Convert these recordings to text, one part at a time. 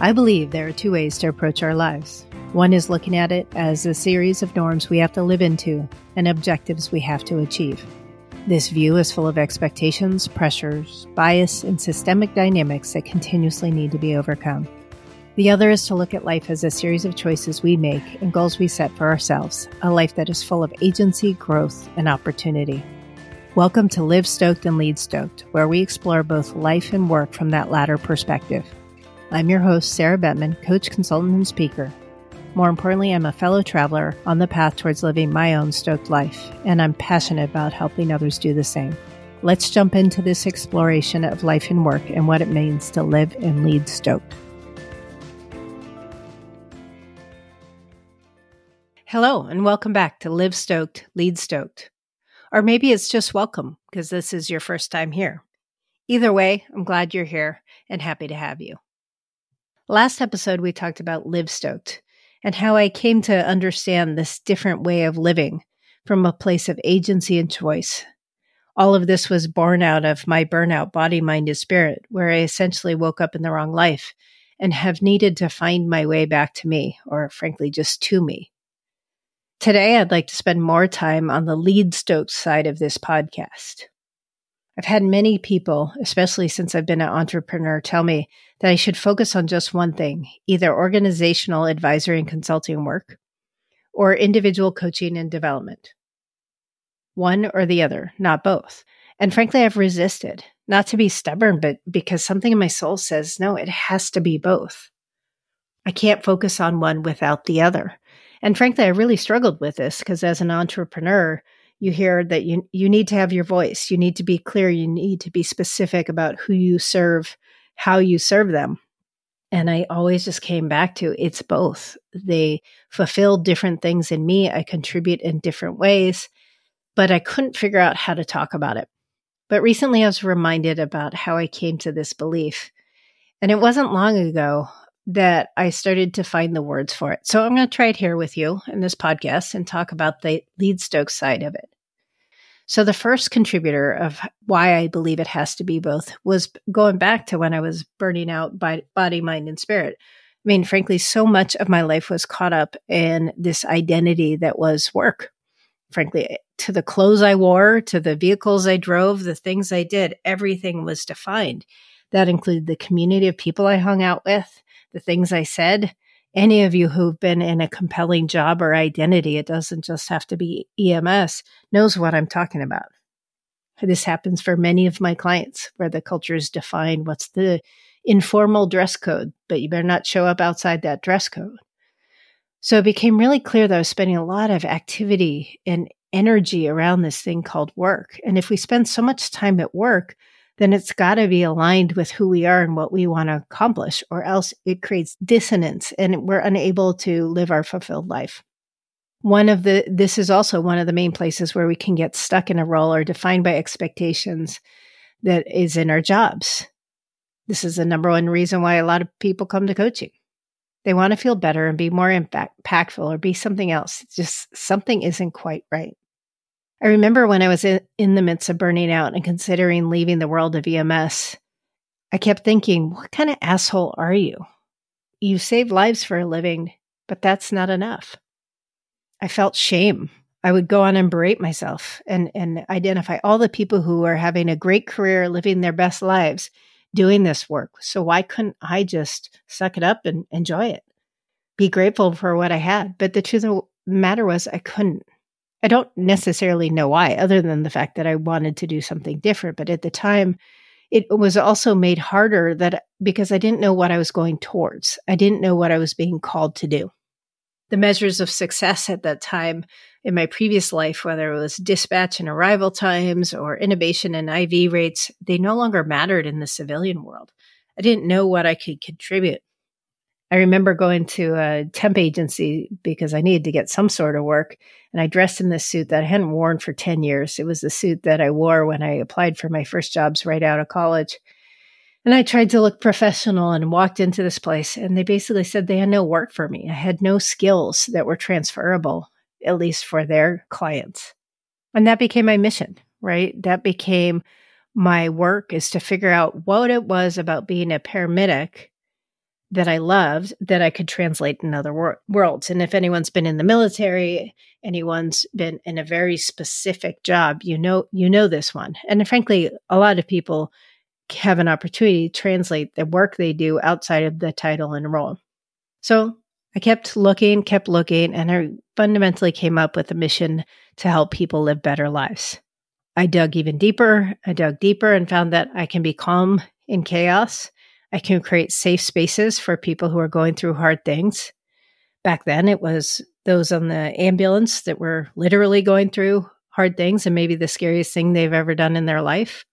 I believe there are two ways to approach our lives. One is looking at it as a series of norms we have to live into and objectives we have to achieve. This view is full of expectations, pressures, bias, and systemic dynamics that continuously need to be overcome. The other is to look at life as a series of choices we make and goals we set for ourselves, a life that is full of agency, growth, and opportunity. Welcome to Live Stoked and Lead Stoked, where we explore both life and work from that latter perspective. I'm your host, Sarah Bettman, coach, consultant, and speaker. More importantly, I'm a fellow traveler on the path towards living my own stoked life, and I'm passionate about helping others do the same. Let's jump into this exploration of life and work and what it means to live and lead stoked. Hello, and welcome back to Live Stoked, Lead Stoked. Or maybe it's just welcome because this is your first time here. Either way, I'm glad you're here and happy to have you. Last episode, we talked about Live Stoked and how I came to understand this different way of living from a place of agency and choice. All of this was born out of my burnout, body, mind, and spirit, where I essentially woke up in the wrong life and have needed to find my way back to me, or frankly, just to me. Today, I'd like to spend more time on the lead stoked side of this podcast. I've had many people, especially since I've been an entrepreneur, tell me that I should focus on just one thing either organizational advisory and consulting work or individual coaching and development. One or the other, not both. And frankly, I've resisted, not to be stubborn, but because something in my soul says, no, it has to be both. I can't focus on one without the other. And frankly, I really struggled with this because as an entrepreneur, you hear that you you need to have your voice. You need to be clear. You need to be specific about who you serve how you serve them. And i always just came back to it's both. They fulfill different things in me. I contribute in different ways but i couldn't figure out how to talk about it. But recently i was reminded about how i came to this belief. And it wasn't long ago that I started to find the words for it. So I'm going to try it here with you in this podcast and talk about the lead stoke side of it. So the first contributor of why I believe it has to be both was going back to when I was burning out by body, mind, and spirit. I mean, frankly, so much of my life was caught up in this identity that was work. Frankly, to the clothes I wore, to the vehicles I drove, the things I did, everything was defined. That included the community of people I hung out with, the things I said, any of you who've been in a compelling job or identity, it doesn't just have to be EMS, knows what I'm talking about. This happens for many of my clients where the culture is defined what's the informal dress code, but you better not show up outside that dress code. So it became really clear that I was spending a lot of activity and energy around this thing called work. And if we spend so much time at work, then it's got to be aligned with who we are and what we want to accomplish, or else it creates dissonance and we're unable to live our fulfilled life. One of the, this is also one of the main places where we can get stuck in a role or defined by expectations that is in our jobs. This is the number one reason why a lot of people come to coaching. They want to feel better and be more impactful or be something else. Just something isn't quite right. I remember when I was in, in the midst of burning out and considering leaving the world of EMS, I kept thinking, what kind of asshole are you? You save lives for a living, but that's not enough. I felt shame. I would go on and berate myself and, and identify all the people who are having a great career, living their best lives, doing this work. So why couldn't I just suck it up and enjoy it? Be grateful for what I had. But the truth of the matter was I couldn't. I don't necessarily know why, other than the fact that I wanted to do something different. But at the time, it was also made harder that because I didn't know what I was going towards. I didn't know what I was being called to do. The measures of success at that time in my previous life, whether it was dispatch and arrival times or intubation and IV rates, they no longer mattered in the civilian world. I didn't know what I could contribute. I remember going to a temp agency because I needed to get some sort of work. And I dressed in this suit that I hadn't worn for 10 years. It was the suit that I wore when I applied for my first jobs right out of college. And I tried to look professional and walked into this place. And they basically said they had no work for me. I had no skills that were transferable, at least for their clients. And that became my mission, right? That became my work is to figure out what it was about being a paramedic that I loved that I could translate in other wor- worlds. And if anyone's been in the military, anyone's been in a very specific job, you know you know this one. And frankly, a lot of people have an opportunity to translate the work they do outside of the title and role. So I kept looking, kept looking, and I fundamentally came up with a mission to help people live better lives. I dug even deeper. I dug deeper and found that I can be calm in chaos. I can create safe spaces for people who are going through hard things. Back then, it was those on the ambulance that were literally going through hard things and maybe the scariest thing they've ever done in their life.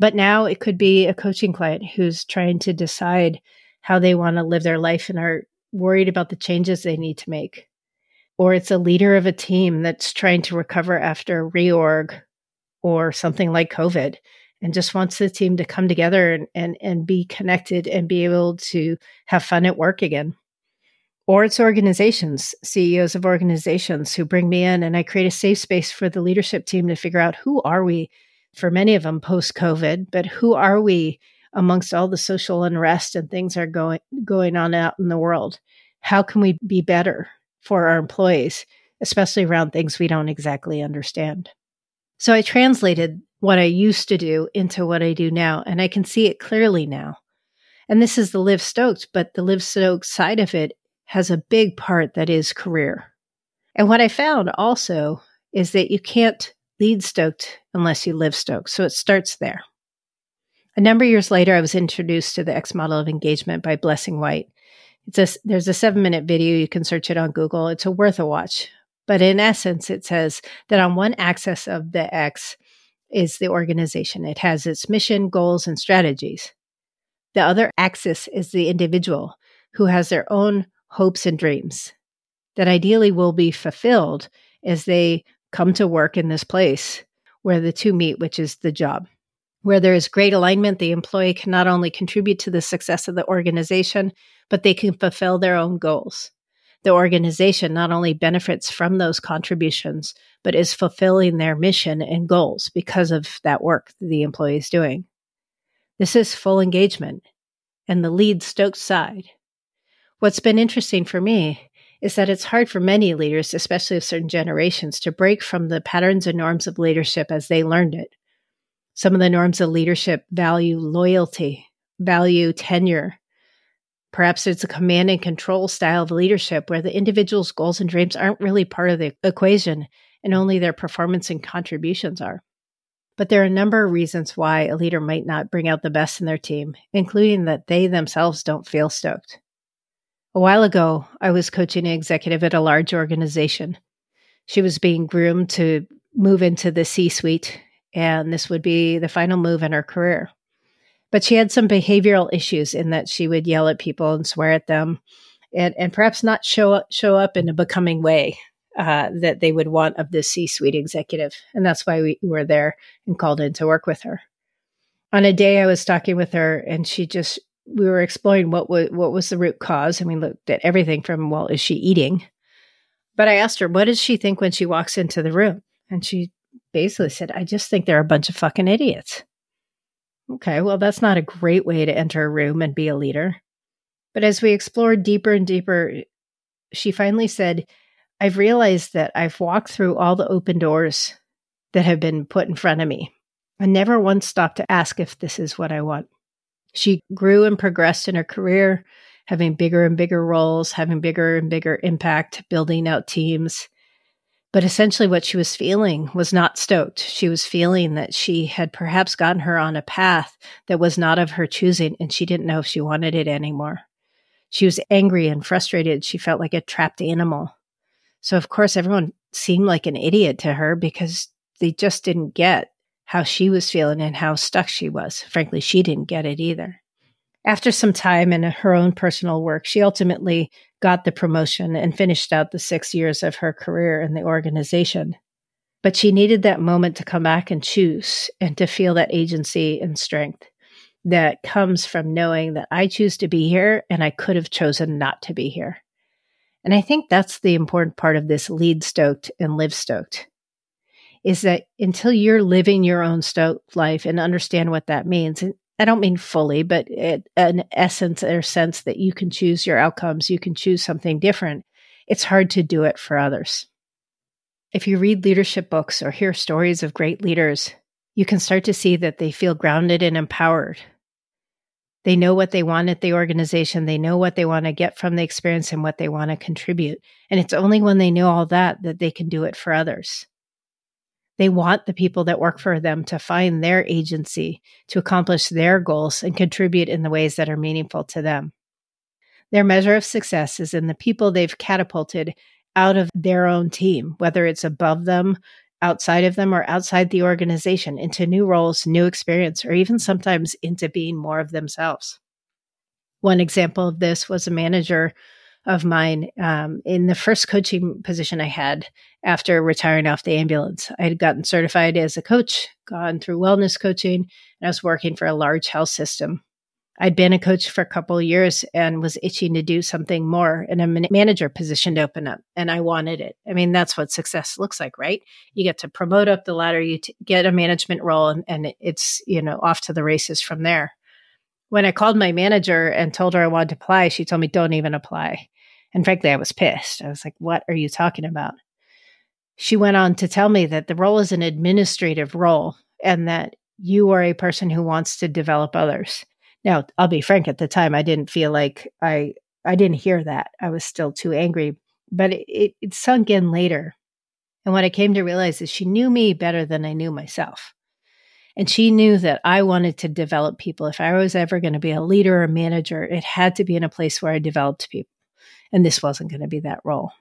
But now it could be a coaching client who's trying to decide how they want to live their life and are worried about the changes they need to make. Or it's a leader of a team that's trying to recover after reorg or something like COVID and just wants the team to come together and, and, and be connected and be able to have fun at work again. Or it's organizations, CEOs of organizations who bring me in and I create a safe space for the leadership team to figure out who are we for many of them post COVID, but who are we amongst all the social unrest and things are going going on out in the world? How can we be better for our employees, especially around things we don't exactly understand? So I translated what I used to do into what I do now, and I can see it clearly now. And this is the Live Stoked, but the Live Stoked side of it has a big part that is career. And what I found also is that you can't lead stoked unless you live stoked. So it starts there. A number of years later, I was introduced to the X model of engagement by BlessingWhite. It's a, there's a seven minute video. You can search it on Google. It's a worth a watch. But in essence, it says that on one axis of the X is the organization. It has its mission, goals, and strategies. The other axis is the individual who has their own hopes and dreams that ideally will be fulfilled as they come to work in this place where the two meet, which is the job. Where there is great alignment, the employee can not only contribute to the success of the organization, but they can fulfill their own goals. The organization not only benefits from those contributions, but is fulfilling their mission and goals because of that work that the employee is doing. This is full engagement and the lead stoked side. What's been interesting for me is that it's hard for many leaders, especially of certain generations, to break from the patterns and norms of leadership as they learned it. Some of the norms of leadership value loyalty, value tenure. Perhaps it's a command and control style of leadership where the individual's goals and dreams aren't really part of the equation and only their performance and contributions are. But there are a number of reasons why a leader might not bring out the best in their team, including that they themselves don't feel stoked. A while ago, I was coaching an executive at a large organization. She was being groomed to move into the C suite, and this would be the final move in her career. But she had some behavioral issues in that she would yell at people and swear at them, and, and perhaps not show up, show up in a becoming way uh, that they would want of this C suite executive. And that's why we were there and called in to work with her. On a day I was talking with her, and she just we were exploring what was what was the root cause, and we looked at everything from well, is she eating? But I asked her, what does she think when she walks into the room? And she basically said, I just think they're a bunch of fucking idiots. Okay, well, that's not a great way to enter a room and be a leader. But as we explored deeper and deeper, she finally said, I've realized that I've walked through all the open doors that have been put in front of me. I never once stopped to ask if this is what I want. She grew and progressed in her career, having bigger and bigger roles, having bigger and bigger impact, building out teams. But essentially, what she was feeling was not stoked. She was feeling that she had perhaps gotten her on a path that was not of her choosing, and she didn't know if she wanted it anymore. She was angry and frustrated. She felt like a trapped animal. So, of course, everyone seemed like an idiot to her because they just didn't get how she was feeling and how stuck she was. Frankly, she didn't get it either. After some time in her own personal work, she ultimately got the promotion and finished out the six years of her career in the organization. But she needed that moment to come back and choose and to feel that agency and strength that comes from knowing that I choose to be here and I could have chosen not to be here. And I think that's the important part of this lead stoked and live stoked is that until you're living your own stoked life and understand what that means, I don't mean fully, but it, an essence or sense that you can choose your outcomes, you can choose something different. It's hard to do it for others. If you read leadership books or hear stories of great leaders, you can start to see that they feel grounded and empowered. They know what they want at the organization. They know what they want to get from the experience and what they want to contribute. And it's only when they know all that that they can do it for others. They want the people that work for them to find their agency, to accomplish their goals, and contribute in the ways that are meaningful to them. Their measure of success is in the people they've catapulted out of their own team, whether it's above them, outside of them, or outside the organization, into new roles, new experience, or even sometimes into being more of themselves. One example of this was a manager of mine um, in the first coaching position I had after retiring off the ambulance. I had gotten certified as a coach, gone through wellness coaching, and I was working for a large health system. I'd been a coach for a couple of years and was itching to do something more and a manager position to open up. And I wanted it. I mean, that's what success looks like, right? You get to promote up the ladder, you t- get a management role, and, and it's, you know, off to the races from there. When I called my manager and told her I wanted to apply, she told me, don't even apply. And frankly, I was pissed. I was like, what are you talking about? She went on to tell me that the role is an administrative role and that you are a person who wants to develop others. Now, I'll be frank, at the time, I didn't feel like I, I didn't hear that. I was still too angry, but it, it, it sunk in later. And what I came to realize is she knew me better than I knew myself. And she knew that I wanted to develop people. If I was ever going to be a leader or manager, it had to be in a place where I developed people. And this wasn't going to be that role.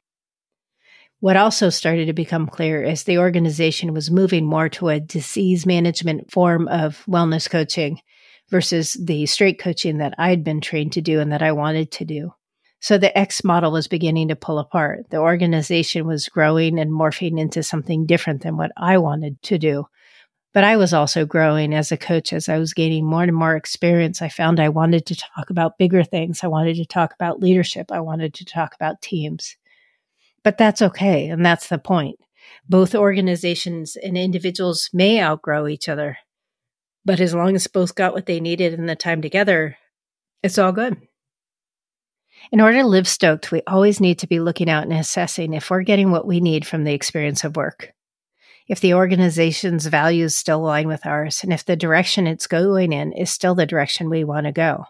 What also started to become clear is the organization was moving more to a disease management form of wellness coaching versus the straight coaching that I'd been trained to do and that I wanted to do. So the X model was beginning to pull apart. The organization was growing and morphing into something different than what I wanted to do. But I was also growing as a coach as I was gaining more and more experience. I found I wanted to talk about bigger things. I wanted to talk about leadership. I wanted to talk about teams. But that's okay. And that's the point. Both organizations and individuals may outgrow each other. But as long as both got what they needed in the time together, it's all good. In order to live stoked, we always need to be looking out and assessing if we're getting what we need from the experience of work if the organization's values still align with ours and if the direction it's going in is still the direction we want to go.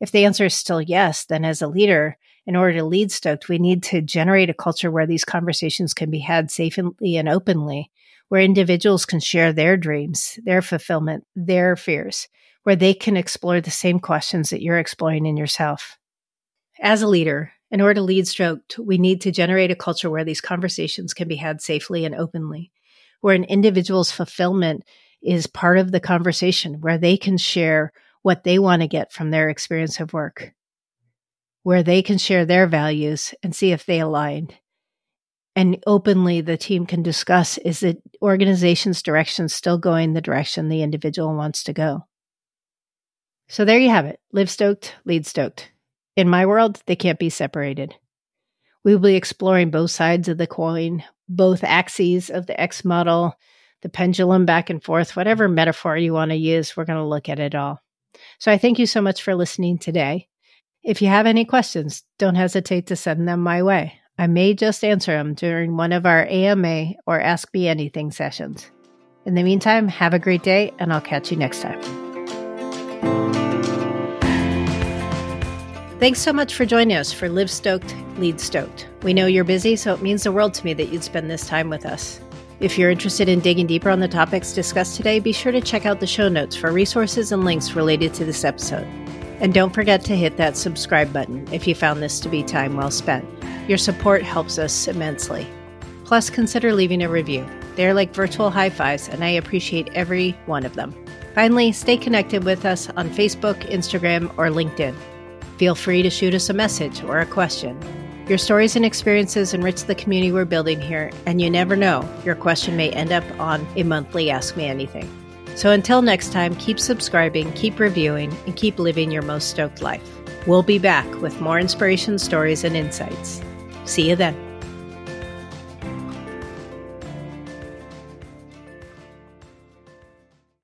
If the answer is still yes, then as a leader, in order to lead Stoked, we need to generate a culture where these conversations can be had safely and openly, where individuals can share their dreams, their fulfillment, their fears, where they can explore the same questions that you're exploring in yourself. As a leader, in order to lead Stoked, we need to generate a culture where these conversations can be had safely and openly, where an individual's fulfillment is part of the conversation, where they can share what they want to get from their experience of work, where they can share their values and see if they align. And openly, the team can discuss is the organization's direction still going the direction the individual wants to go? So there you have it. Live stoked, lead stoked. In my world, they can't be separated. We will be exploring both sides of the coin, both axes of the X model, the pendulum back and forth, whatever metaphor you want to use, we're going to look at it all. So I thank you so much for listening today. If you have any questions, don't hesitate to send them my way. I may just answer them during one of our AMA or Ask Me Anything sessions. In the meantime, have a great day, and I'll catch you next time. Thanks so much for joining us for Live Stoked, Lead Stoked. We know you're busy, so it means the world to me that you'd spend this time with us. If you're interested in digging deeper on the topics discussed today, be sure to check out the show notes for resources and links related to this episode. And don't forget to hit that subscribe button if you found this to be time well spent. Your support helps us immensely. Plus, consider leaving a review. They're like virtual high fives, and I appreciate every one of them. Finally, stay connected with us on Facebook, Instagram, or LinkedIn. Feel free to shoot us a message or a question. Your stories and experiences enrich the community we're building here, and you never know, your question may end up on a monthly Ask Me Anything. So until next time, keep subscribing, keep reviewing, and keep living your most stoked life. We'll be back with more inspiration, stories, and insights. See you then.